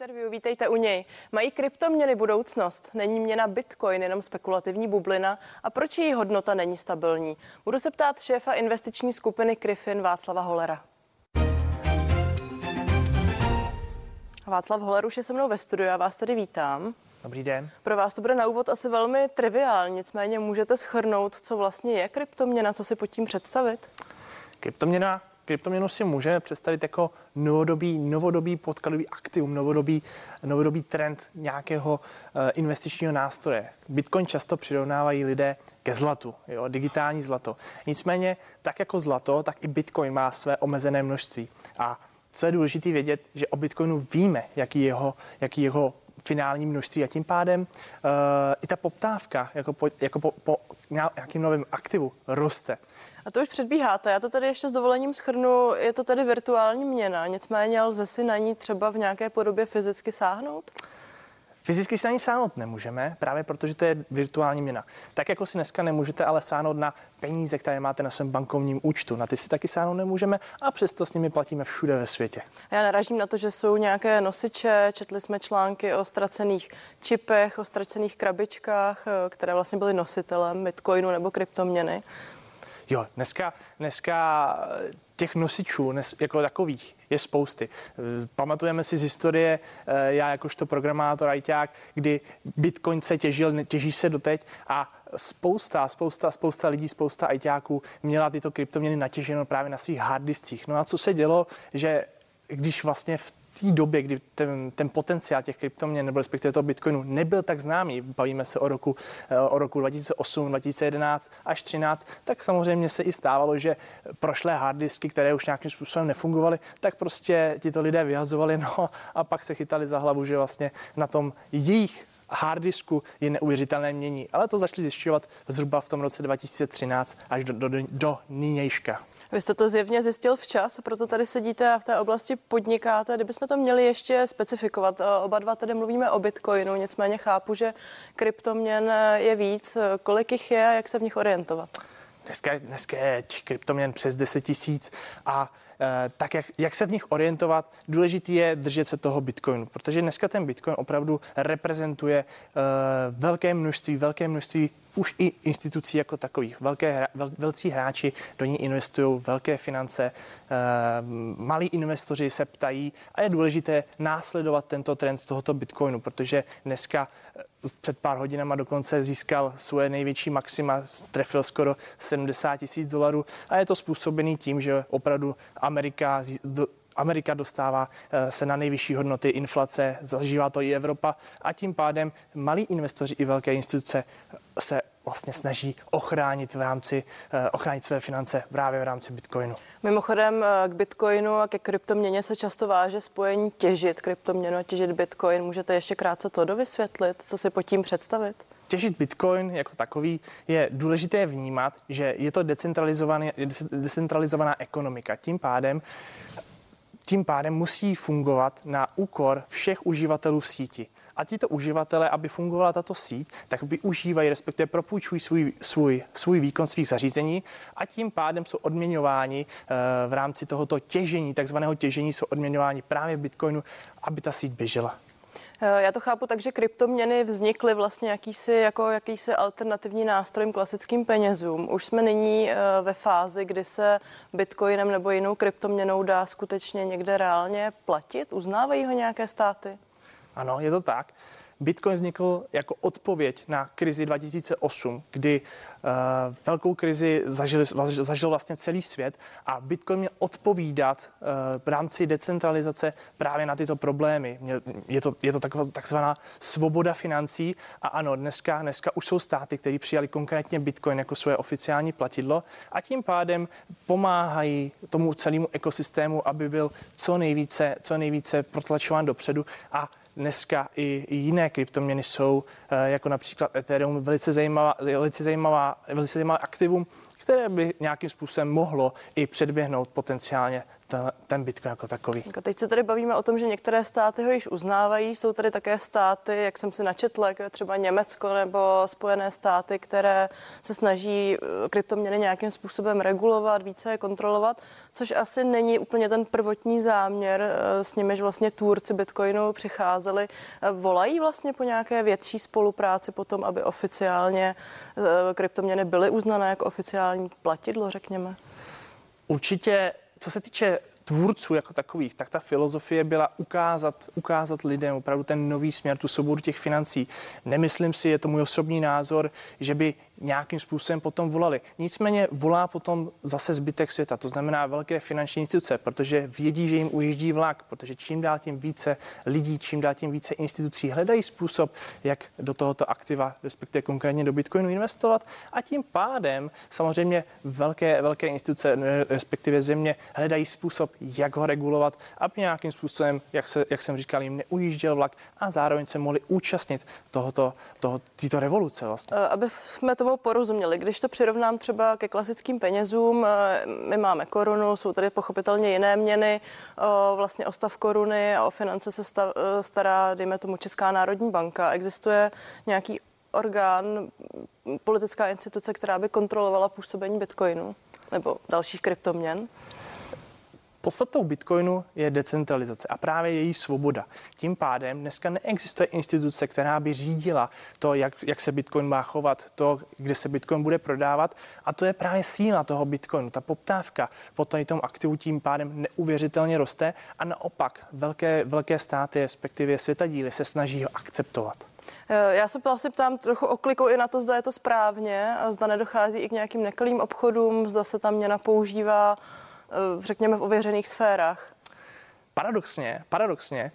Interview, vítejte u něj. Mají kryptoměny budoucnost? Není měna Bitcoin jenom spekulativní bublina? A proč její hodnota není stabilní? Budu se ptát šéfa investiční skupiny Kryfin Václava Holera. Václav Holer už je se mnou ve studiu, já vás tady vítám. Dobrý den. Pro vás to bude na úvod asi velmi triviální, nicméně můžete schrnout, co vlastně je kryptoměna, co si pod tím představit? Kryptoměna kryptoměnu si můžeme představit jako novodobý, novodobý podkladový aktivum, novodobý, novodobý trend nějakého uh, investičního nástroje. Bitcoin často přirovnávají lidé ke zlatu, jo, digitální zlato. Nicméně, tak jako zlato, tak i Bitcoin má své omezené množství. A co je důležité vědět, že o Bitcoinu víme, jaký jeho, jaký jeho finální množství a tím pádem uh, i ta poptávka jako po, jako po, po nějakým novém aktivu roste. A to už předbíháte. Já to tady ještě s dovolením schrnu. Je to tady virtuální měna, nicméně lze si na ní třeba v nějaké podobě fyzicky sáhnout? Fyzicky si na ní sáhnout nemůžeme, právě protože to je virtuální měna. Tak jako si dneska nemůžete ale sáhnout na peníze, které máte na svém bankovním účtu. Na ty si taky sáhnout nemůžeme a přesto s nimi platíme všude ve světě. Já naražím na to, že jsou nějaké nosiče, četli jsme články o ztracených čipech, o ztracených krabičkách, které vlastně byly nositelem bitcoinu nebo kryptoměny. Jo, dneska, dneska těch nosičů jako takových je spousty. Pamatujeme si z historie, eh, já jakožto programátor ajťák, kdy Bitcoin se těžil, těží se doteď a spousta, spousta, spousta lidí, spousta ajťáků měla tyto kryptoměny natěženo právě na svých harddiskích. No a co se dělo, že když vlastně v té době, kdy ten, ten potenciál těch kryptoměn nebo respektive toho Bitcoinu nebyl tak známý, bavíme se o roku, eh, o roku 2008, 2011 až 13, tak samozřejmě se i stávalo, že prošlé harddisky, které už nějakým způsobem nefungovaly, tak prostě tito lidé vyhazovali no a pak se chytali za hlavu, že vlastně na tom jejich harddisku je neuvěřitelné mění. Ale to začali zjišťovat zhruba v tom roce 2013 až do, do, do nynějška. Vy jste to zjevně zjistil včas, proto tady sedíte a v té oblasti podnikáte. Kdybychom to měli ještě specifikovat, oba dva tady mluvíme o Bitcoinu, nicméně chápu, že kryptoměn je víc. Kolik jich je a jak se v nich orientovat? Dneska, dneska je těch kryptoměn přes 10 tisíc a Eh, tak jak, jak se v nich orientovat, důležitý je držet se toho Bitcoinu, protože dneska ten Bitcoin opravdu reprezentuje uh, velké množství, velké množství už i institucí jako takových. Velké, vel, velcí hráči do ní investují velké finance, uh, malí investoři se ptají a je důležité následovat tento trend tohoto Bitcoinu, protože dneska před pár hodinama dokonce získal svoje největší maxima, trefil skoro 70 tisíc dolarů a je to způsobený tím, že opravdu Amerika Amerika dostává eh, se na nejvyšší hodnoty inflace, zažívá to i Evropa a tím pádem malí investoři i velké instituce se vlastně snaží ochránit v rámci, eh, ochránit své finance právě v rámci Bitcoinu. Mimochodem eh, k Bitcoinu a ke kryptoměně se často váže spojení těžit kryptoměnu a těžit Bitcoin. Můžete ještě krátce to dovysvětlit, co si pod tím představit? Těžit Bitcoin jako takový je důležité vnímat, že je to decentralizovaná, ekonomika. Tím pádem tím pádem musí fungovat na úkor všech uživatelů v síti. A tito uživatelé, aby fungovala tato síť, tak využívají, respektive propůjčují svůj, svůj, svůj výkon svých zařízení a tím pádem jsou odměňováni eh, v rámci tohoto těžení, takzvaného těžení, jsou odměňováni právě v Bitcoinu, aby ta síť běžela. Eh, já to chápu tak, že kryptoměny vznikly vlastně jakýsi, jako jakýsi alternativní nástroj klasickým penězům. Už jsme nyní eh, ve fázi, kdy se bitcoinem nebo jinou kryptoměnou dá skutečně někde reálně platit. Uznávají ho nějaké státy? Ano, je to tak. Bitcoin vznikl jako odpověď na krizi 2008, kdy uh, velkou krizi zažil, zažil vlastně celý svět a Bitcoin měl odpovídat uh, v rámci decentralizace právě na tyto problémy. Je to, je to taková, takzvaná svoboda financí a ano, dneska, dneska už jsou státy, které přijali konkrétně Bitcoin jako své oficiální platidlo a tím pádem pomáhají tomu celému ekosystému, aby byl co nejvíce, co nejvíce protlačován dopředu a dneska i jiné kryptoměny jsou, eh, jako například Ethereum, velice zajímavá, velice zajímavá, velice zajímavá aktivum, které by nějakým způsobem mohlo i předběhnout potenciálně ten, ten Bitcoin jako takový. Jako teď se tady bavíme o tom, že některé státy ho již uznávají. Jsou tady také státy, jak jsem si načetla, jako třeba Německo nebo Spojené státy, které se snaží eh, kryptoměny nějakým způsobem regulovat, více je kontrolovat, což asi není úplně ten prvotní záměr, eh, s nimiž vlastně tvůrci Bitcoinu přicházeli. Eh, volají vlastně po nějaké větší spolupráci potom, aby oficiálně kryptoměny byly uznané jako oficiální platidlo, řekněme? Určitě co se týče tvůrců jako takových, tak ta filozofie byla ukázat, ukázat lidem opravdu ten nový směr, tu svobodu těch financí. Nemyslím si, je to můj osobní názor, že by nějakým způsobem potom volali. Nicméně volá potom zase zbytek světa, to znamená velké finanční instituce, protože vědí, že jim ujíždí vlak, protože čím dál tím více lidí, čím dál tím více institucí hledají způsob, jak do tohoto aktiva, respektive konkrétně do Bitcoinu investovat a tím pádem samozřejmě velké, velké instituce, respektive země hledají způsob, jak ho regulovat, aby nějakým způsobem, jak, se, jak jsem říkal, jim neujížděl vlak a zároveň se mohli účastnit tohoto, toho, této revoluce vlastně. Aby jsme tomu porozuměli, když to přirovnám třeba ke klasickým penězům, eh, my máme korunu, jsou tady pochopitelně jiné měny, eh, vlastně o stav koruny a o finance se eh, stará, dejme tomu, Česká národní banka. Existuje nějaký orgán, politická instituce, která by kontrolovala působení bitcoinu nebo dalších kryptoměn? Podstatou Bitcoinu je decentralizace a právě její svoboda. Tím pádem dneska neexistuje instituce, která by řídila to, jak, jak se Bitcoin má chovat, to, kde se Bitcoin bude prodávat. A to je právě síla toho Bitcoinu. Ta poptávka po tom aktivu tím pádem neuvěřitelně roste a naopak velké, velké státy, respektive světadíly, se snaží ho akceptovat. Eh, já se vlastně ptám trochu oklikou i na to, zda je to správně a zda nedochází i k nějakým nekalým obchodům, zda se tam měna používá řekněme, v ověřených sférách. Paradoxně, paradoxně,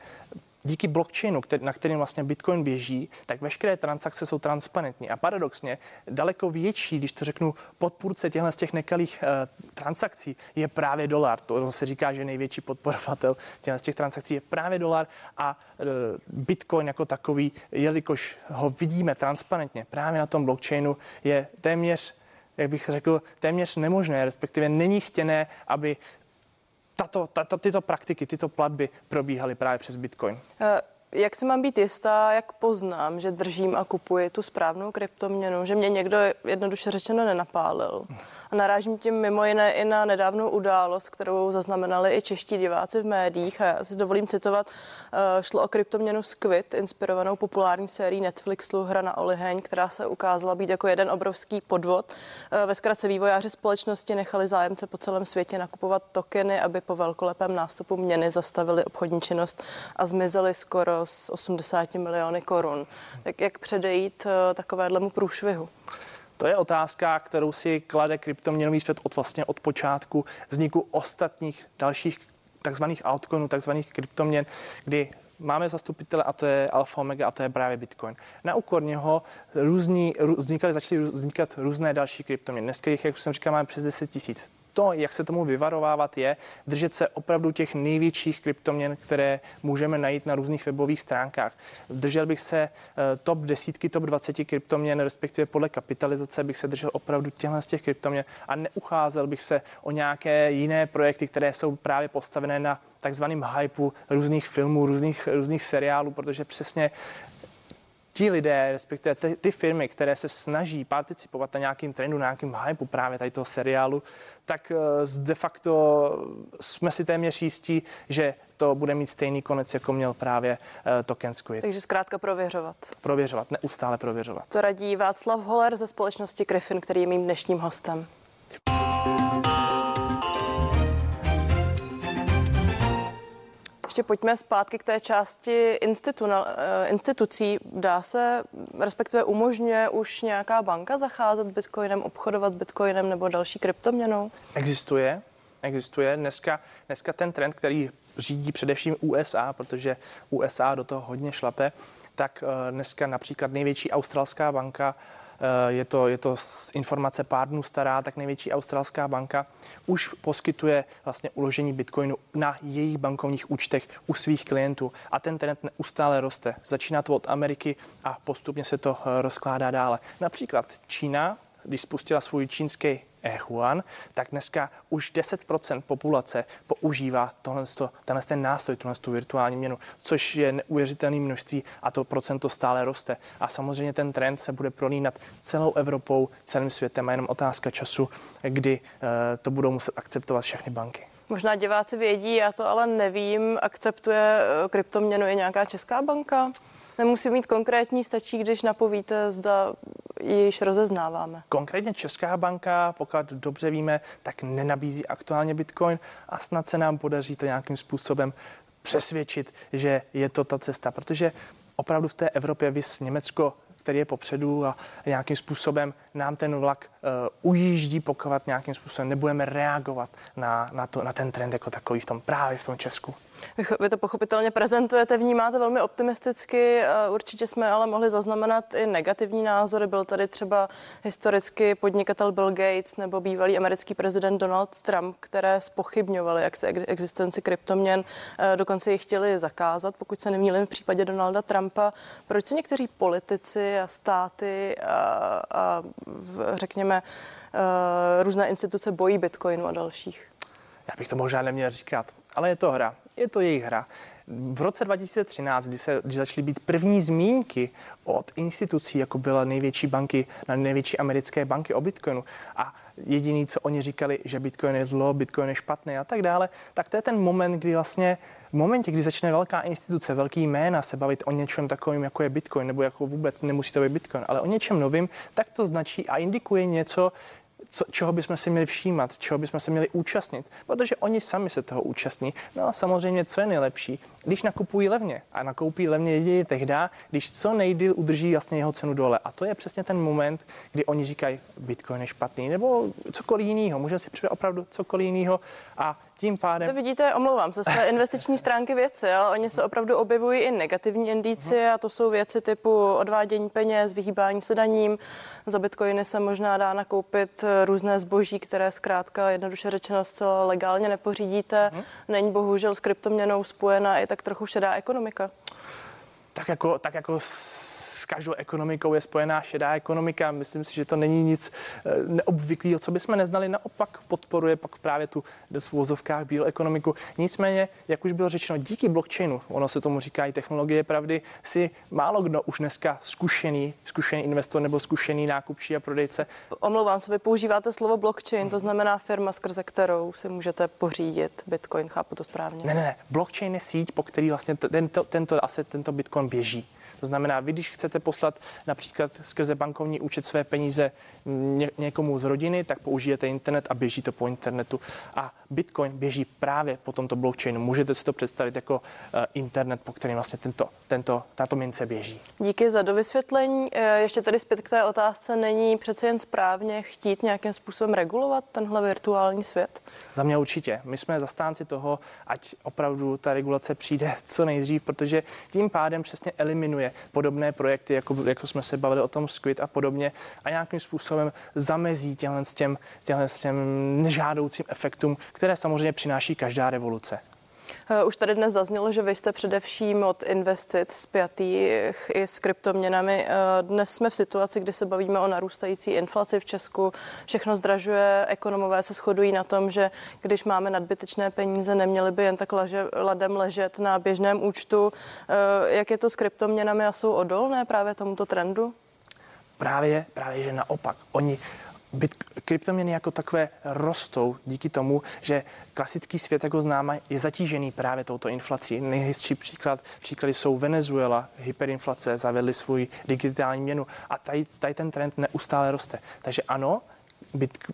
díky blockchainu, který, na kterým vlastně Bitcoin běží, tak veškeré transakce jsou transparentní. A paradoxně daleko větší, když to řeknu, podpůrce těchto z těch nekalých uh, transakcí je právě dolar. To se říká, že největší podporovatel těchto z těch transakcí je právě dolar a uh, Bitcoin jako takový, jelikož ho vidíme transparentně právě na tom blockchainu, je téměř jak bych řekl, téměř nemožné, respektive není chtěné, aby tato, tato, tyto praktiky, tyto platby probíhaly právě přes Bitcoin. Uh jak si mám být jistá, jak poznám, že držím a kupuji tu správnou kryptoměnu, že mě někdo jednoduše řečeno nenapálil. A narážím tím mimo jiné i na nedávnou událost, kterou zaznamenali i čeští diváci v médiích. A já si dovolím citovat, eh, šlo o kryptoměnu Squid, inspirovanou populární sérií Netflixu Hra na oliheň, která se ukázala být jako jeden obrovský podvod. Eh, ve zkratce vývojáři společnosti nechali zájemce po celém světě nakupovat tokeny, aby po velkolepém nástupu měny zastavili obchodní činnost a zmizeli skoro z 80 miliony korun. Tak jak předejít eh, takovému průšvihu? To je otázka, kterou si klade kryptoměnový svět od vlastně od počátku vzniku ostatních dalších takzvaných altcoinů, takzvaných kryptoměn, kdy máme zastupitele a to je Alfa Omega a to je právě Bitcoin. Na úkor něho různí, vznikaly, začaly vznikat různé další kryptoměny. Dneska jich, jak už jsem říkal, máme přes 10 tisíc to, jak se tomu vyvarovávat, je držet se opravdu těch největších kryptoměn, které můžeme najít na různých webových stránkách. Držel bych se eh, top desítky, top 20 kryptoměn, respektive podle kapitalizace bych se držel opravdu těchto z těch kryptoměn a neucházel bych se o nějaké jiné projekty, které jsou právě postavené na takzvaným hypeu různých filmů, různých, různých seriálů, protože přesně ti lidé, respektive ty, ty firmy, které se snaží participovat na nějakým trendu, na nějakým hypeu právě tady toho seriálu, tak eh, de facto jsme si téměř jistí, že to bude mít stejný konec, jako měl právě eh, token Squid. Takže zkrátka prověřovat. Prověřovat, neustále prověřovat. To radí Václav Holer ze společnosti Griffin, který je mým dnešním hostem. Ještě pojďme zpátky k té části eh, institucí. Dá se, respektive umožňuje už nějaká banka zacházet bitcoinem, obchodovat bitcoinem nebo další kryptoměnou? Existuje, existuje. Dneska, dneska ten trend, který řídí především USA, protože USA do toho hodně šlape, tak eh, dneska například největší australská banka je to, je to informace pár dnů stará, tak největší australská banka už poskytuje vlastně uložení bitcoinu na jejich bankovních účtech u svých klientů a ten trend neustále roste. Začíná to od Ameriky a postupně se to eh, rozkládá dále. Například Čína, když spustila svůj čínský e-Yuan, tak dneska už 10% populace používá tohle, tenhle ten nástroj, tuhle tu virtuální měnu, což je neuvěřitelné množství a to procento stále roste. A samozřejmě ten trend se bude prolínat celou Evropou, celým světem a jenom otázka času, kdy eh, to budou muset akceptovat všechny banky. Možná diváci vědí, já to ale nevím. Akceptuje eh, kryptoměnu i nějaká česká banka? Nemusí mít konkrétní, stačí, když napovíte, zda již rozeznáváme. Konkrétně Česká banka, pokud dobře víme, tak nenabízí aktuálně Bitcoin a snad se nám podaří to nějakým způsobem přesvědčit, že je to ta cesta, protože opravdu v té Evropě vys Německo který je popředu a nějakým způsobem nám ten vlak ujíždí, pokud nějakým způsobem nebudeme reagovat na, na, to, na ten trend jako takový v tom právě v tom Česku. Vy to pochopitelně prezentujete, vnímáte velmi optimisticky. Určitě jsme ale mohli zaznamenat i negativní názory. Byl tady třeba historicky podnikatel Bill Gates nebo bývalý americký prezident Donald Trump, které spochybňovali jak se existenci kryptoměn. E, dokonce ji chtěli zakázat, pokud se nemýlím v případě Donalda Trumpa. Proč se někteří politici a státy a, a řekněme e, různé instituce bojí Bitcoinu a dalších? Já bych to možná neměl říkat, ale je to hra je to jejich hra. V roce 2013, kdy, se, kdy začaly být první zmínky od institucí, jako byla největší banky, na největší americké banky o Bitcoinu a jediný, co oni říkali, že Bitcoin je zlo, Bitcoin je špatný a tak dále, tak to je ten moment, kdy vlastně v momentě, kdy začne velká instituce, velký jména se bavit o něčem takovým, jako je Bitcoin, nebo jako vůbec nemusí to být Bitcoin, ale o něčem novým, tak to značí a indikuje něco, co, čeho bychom si měli všímat, čeho bychom se měli účastnit, protože oni sami se toho účastní. No a samozřejmě, co je nejlepší, když nakupují levně. A nakoupí levně jedině tehdy, když co nejdýl udrží vlastně jeho cenu dole. A to je přesně ten moment, kdy oni říkají, Bitcoin je špatný, nebo cokoliv jiného. Může si přidat opravdu cokoliv jiného a tím pádem... To vidíte, omlouvám se, z té investiční stránky věci, ale oni se opravdu objevují i negativní indicie a to jsou věci typu odvádění peněz, vyhýbání se daním. Za bitcoiny se možná dá nakoupit různé zboží, které zkrátka jednoduše řečeno zcela legálně nepořídíte. Hmm. Není bohužel s kryptoměnou spojena i tak trochu šedá ekonomika tak jako, tak jako s každou ekonomikou je spojená šedá ekonomika. Myslím si, že to není nic eh, neobvyklého, co bychom neznali. Naopak podporuje pak právě tu v vozovkách bioekonomiku. Nicméně, jak už bylo řečeno, díky blockchainu, ono se tomu říká i technologie pravdy, si málo kdo už dneska zkušený, zkušený investor nebo zkušený nákupčí a prodejce. Omlouvám se, vy používáte slovo blockchain, to znamená firma, skrze kterou si můžete pořídit Bitcoin, chápu to správně? Ne, ne, ne. Blockchain je síť, po který vlastně tento, tento asset, tento Bitcoin běží. To znamená, vy, když chcete poslat například skrze bankovní účet své peníze ně, někomu z rodiny, tak použijete internet a běží to po internetu. A Bitcoin běží právě po tomto blockchainu. Můžete si to představit jako uh, internet, po kterém vlastně tento, tento, tato mince běží. Díky za dovysvětlení. Eh, ještě tady zpět k té otázce. Není přece jen správně chtít nějakým způsobem regulovat tenhle virtuální svět? Za mě určitě. My jsme zastánci toho, ať opravdu ta regulace přijde co nejdřív, protože tím pádem přesně eliminuje podobné projekty, jako, jako jsme se bavili o tom Squid a podobně, a nějakým způsobem zamezí těhle s těm, těhle s těm nežádoucím efektům, které samozřejmě přináší každá revoluce. Eh, už tady dnes zaznělo, že vy jste především od investic spjatých i s kryptoměnami. Eh, dnes jsme v situaci, kdy se bavíme o narůstající inflaci v Česku. Všechno zdražuje, ekonomové se shodují na tom, že když máme nadbytečné peníze, neměly by jen tak leže, ladem ležet na běžném účtu. Eh, jak je to s kryptoměnami a jsou odolné právě tomuto trendu? Právě, právě, že naopak. Oni Bit, kryptoměny jako takové rostou díky tomu, že klasický svět, jako známe, je zatížený právě touto inflací. Nejhezčí příklad, příklady jsou Venezuela, hyperinflace, zavedli svůj digitální měnu a tady, tady ten trend neustále roste. Takže ano,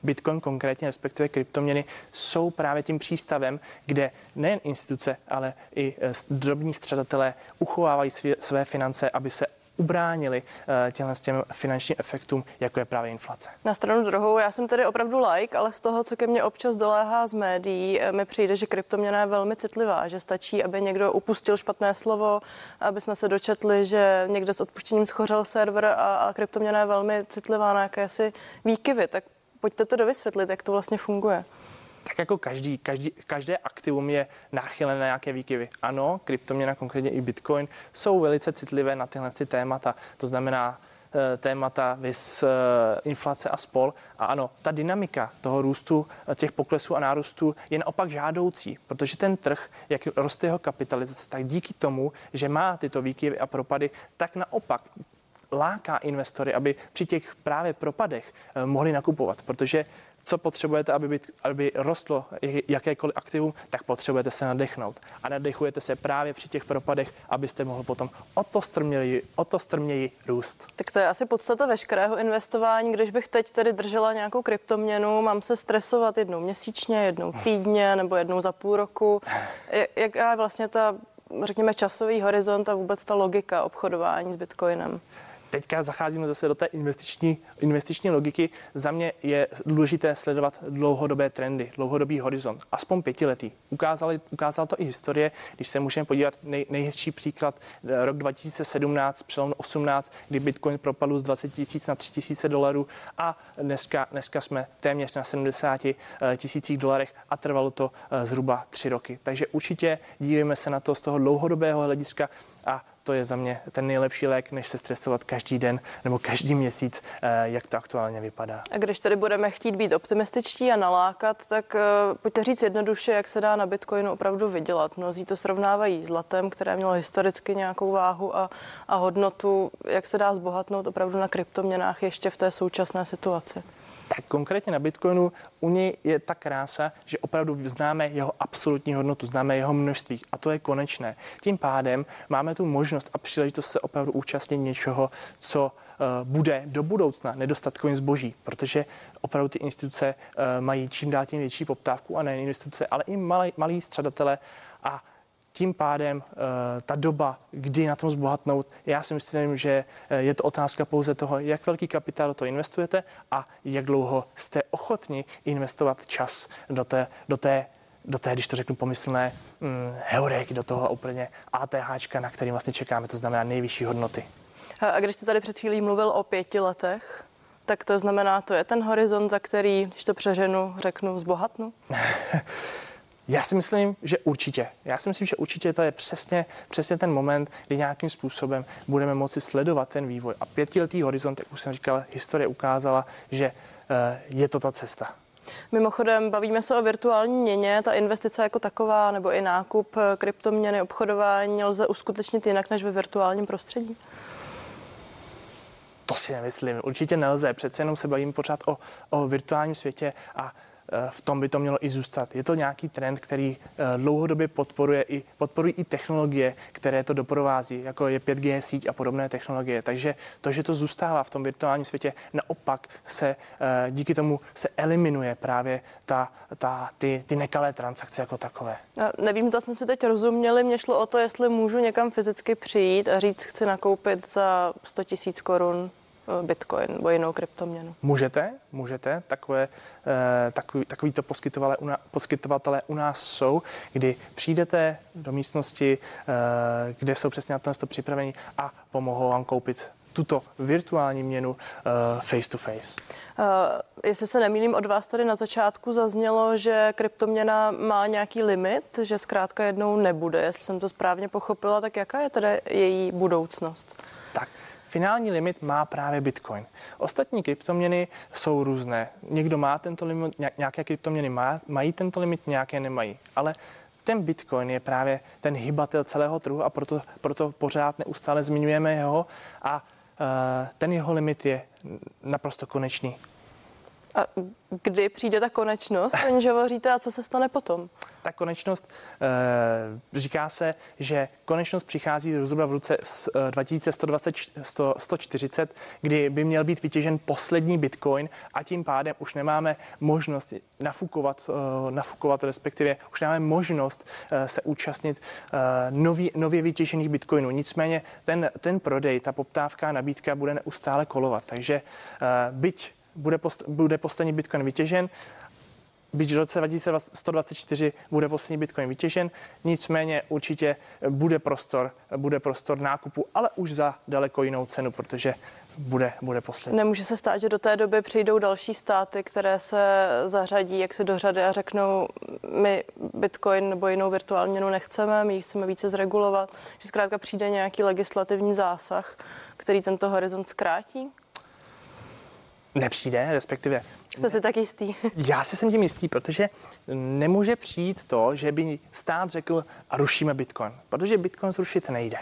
Bitcoin konkrétně, respektive kryptoměny, jsou právě tím přístavem, kde nejen instituce, ale i eh, drobní středatelé uchovávají své finance, aby se ubránili eh, těmhle s těm finančním efektům, jako je právě inflace. Na stranu druhou, já jsem tady opravdu like, ale z toho, co ke mně občas doléhá z médií, eh, mi přijde, že kryptoměna je velmi citlivá, že stačí, aby někdo upustil špatné slovo, aby jsme se dočetli, že někdo s odpuštěním schořel server a, a kryptoměna je velmi citlivá na jakési výkyvy. Tak pojďte to dovysvětlit, jak to vlastně funguje tak jako každý, každý, každé aktivum je náchylné na nějaké výkyvy. Ano, kryptoměna, konkrétně i Bitcoin, jsou velice citlivé na tyhle ty témata. To znamená, eh, témata, vys inflace a spol. A ano, ta dynamika toho růstu, těch poklesů a nárůstů je naopak žádoucí, protože ten trh, jak roste jeho kapitalizace, tak díky tomu, že má tyto výkyvy a propady, tak naopak láká investory, aby při těch právě propadech mohli nakupovat, protože co potřebujete, aby, být, aby rostlo jakékoliv aktivum, tak potřebujete se nadechnout. A nadechujete se právě při těch propadech, abyste mohl potom o to strměji, o to strměji růst. Tak to je asi podstata veškerého investování. Když bych teď tedy držela nějakou kryptoměnu, mám se stresovat jednou měsíčně, jednou týdně nebo jednou za půl roku. Jaká je vlastně ta, řekněme, časový horizont a vůbec ta logika obchodování s bitcoinem? Teďka zacházíme zase do té investiční, investiční logiky. Za mě je důležité sledovat dlouhodobé trendy, dlouhodobý horizont, aspoň pětiletý. Ukázali, ukázala to i historie, když se můžeme podívat, nej, nejhezčí příklad, eh, rok 2017, přelom 18, kdy Bitcoin propadl z 20 tisíc na 3 tisíce dolarů a dneska, dneska jsme téměř na 70 eh, tisících dolarech a trvalo to eh, zhruba tři roky. Takže určitě dívejme se na to z toho dlouhodobého hlediska a to je za mě ten nejlepší lék, než se stresovat každý den nebo každý měsíc, eh, jak to aktuálně vypadá. A když tedy budeme chtít být optimističtí a nalákat, tak eh, pojďte říct jednoduše, jak se dá na Bitcoinu opravdu vydělat. Mnozí to srovnávají s latem, které mělo historicky nějakou váhu a, a hodnotu. Jak se dá zbohatnout opravdu na kryptoměnách ještě v té současné situaci? Tak konkrétně na Bitcoinu u něj je ta krása, že opravdu známe jeho absolutní hodnotu, známe jeho množství a to je konečné. Tím pádem máme tu možnost a příležitost se opravdu účastnit něčeho, co uh, bude do budoucna nedostatkovým zboží, protože opravdu ty instituce uh, mají čím dál tím větší poptávku a nejen instituce, ale i malí, malí střadatele a tím pádem uh, ta doba, kdy na tom zbohatnout, já si myslím, že eh, je to otázka pouze toho, jak velký kapitál do toho investujete a jak dlouho jste ochotni investovat čas do té, do té do té, když to řeknu pomyslné, hm, heurek, do toho úplně ATH, na kterým vlastně čekáme, to znamená nejvyšší hodnoty. A když jste tady před chvílí mluvil o pěti letech, tak to znamená, to je ten horizont, za který, když to přeženu, řeknu, zbohatnu? Já si myslím, že určitě. Já si myslím, že určitě to je přesně, přesně ten moment, kdy nějakým způsobem budeme moci sledovat ten vývoj. A pětiletý horizont, jak už jsem říkal, historie ukázala, že eh, je to ta cesta. Mimochodem, bavíme se o virtuální měně. Ta investice jako taková nebo i nákup eh, kryptoměny, obchodování lze uskutečnit jinak než ve virtuálním prostředí? To si nemyslím. Určitě nelze. Přece jenom se bavím pořád o, o virtuálním světě a v tom by to mělo i zůstat. Je to nějaký trend, který eh, dlouhodobě podporuje i, podporují i technologie, které to doprovází, jako je 5G síť a podobné technologie. Takže to, že to zůstává v tom virtuálním světě, naopak se eh, díky tomu se eliminuje právě ta, ta, ty, ty nekalé transakce jako takové. Já nevím, zda jsme si teď rozuměli. Mně šlo o to, jestli můžu někam fyzicky přijít a říct, chci nakoupit za 100 tisíc korun Bitcoin nebo jinou kryptoměnu? Můžete, můžete. Takové, eh, takový, takovýto poskytovatele u, nás, poskytovatele u nás jsou, kdy přijdete do místnosti, eh, kde jsou přesně na to připraveni a pomohou vám koupit tuto virtuální měnu uh, face to face. Uh, jestli se nemýlím, od vás tady na začátku zaznělo, že kryptoměna má nějaký limit, že zkrátka jednou nebude. Jestli jsem to správně pochopila, tak jaká je tedy její budoucnost? Finální limit má právě Bitcoin. Ostatní kryptoměny jsou různé. Někdo má tento limit, nějaké kryptoměny má, mají tento limit, nějaké nemají. Ale ten Bitcoin je právě ten hybatel celého trhu a proto, proto pořád neustále zmiňujeme jeho a uh, ten jeho limit je naprosto konečný. A kdy přijde ta konečnost, že hovoříte, a co se stane potom? Ta konečnost, e, říká se, že konečnost přichází zhruba v roce 2120, 140, kdy by měl být vytěžen poslední bitcoin a tím pádem už nemáme možnost nafukovat, e, nafukovat respektive už nemáme možnost se účastnit nový, nově vytěžených bitcoinů. Nicméně ten, ten prodej, ta poptávka, nabídka bude neustále kolovat. Takže byť bude, post, bude poslední Bitcoin vytěžen, byť v roce 2124 bude poslední Bitcoin vytěžen, nicméně určitě bude prostor, bude prostor nákupu, ale už za daleko jinou cenu, protože bude, bude poslední. Nemůže se stát, že do té doby přijdou další státy, které se zařadí jak se do řady a řeknou, my Bitcoin nebo jinou virtuální měnu nechceme, my ji chceme více zregulovat, že zkrátka přijde nějaký legislativní zásah, který tento horizont zkrátí? Nepřijde, respektive Jste si tak jistý? Já si jsem tím jistý, protože nemůže přijít to, že by stát řekl a rušíme Bitcoin, protože Bitcoin zrušit nejde.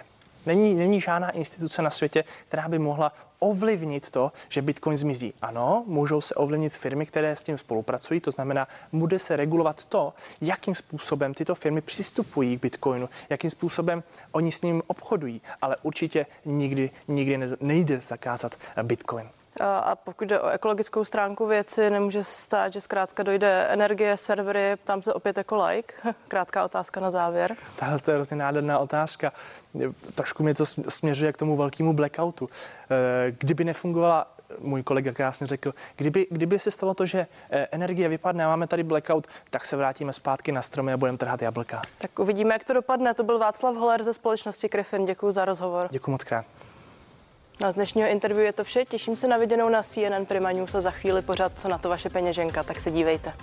Není, není žádná instituce na světě, která by mohla ovlivnit to, že Bitcoin zmizí. Ano, můžou se ovlivnit firmy, které s tím spolupracují, to znamená, bude se regulovat to, jakým způsobem tyto firmy přistupují k Bitcoinu, jakým způsobem oni s ním obchodují, ale určitě nikdy, nikdy nejde zakázat Bitcoin. A pokud jde o ekologickou stránku věci, nemůže stát, že zkrátka dojde energie, servery, ptám se opět jako like. Krátká otázka na závěr. Tahle to je hrozně nádherná otázka. Trošku mě to směřuje k tomu velkému blackoutu. Eh, kdyby nefungovala můj kolega krásně řekl, kdyby, kdyby se stalo to, že eh, energie vypadne a máme tady blackout, tak se vrátíme zpátky na stromy a budeme trhat jablka. Tak uvidíme, jak to dopadne. To byl Václav Holer ze společnosti Griffin. Děkuji za rozhovor. Děkuji moc krát. Na z dnešního interview je to vše. Těším se na viděnou na CNN Prima News a za chvíli pořád, co na to vaše peněženka, tak se dívejte.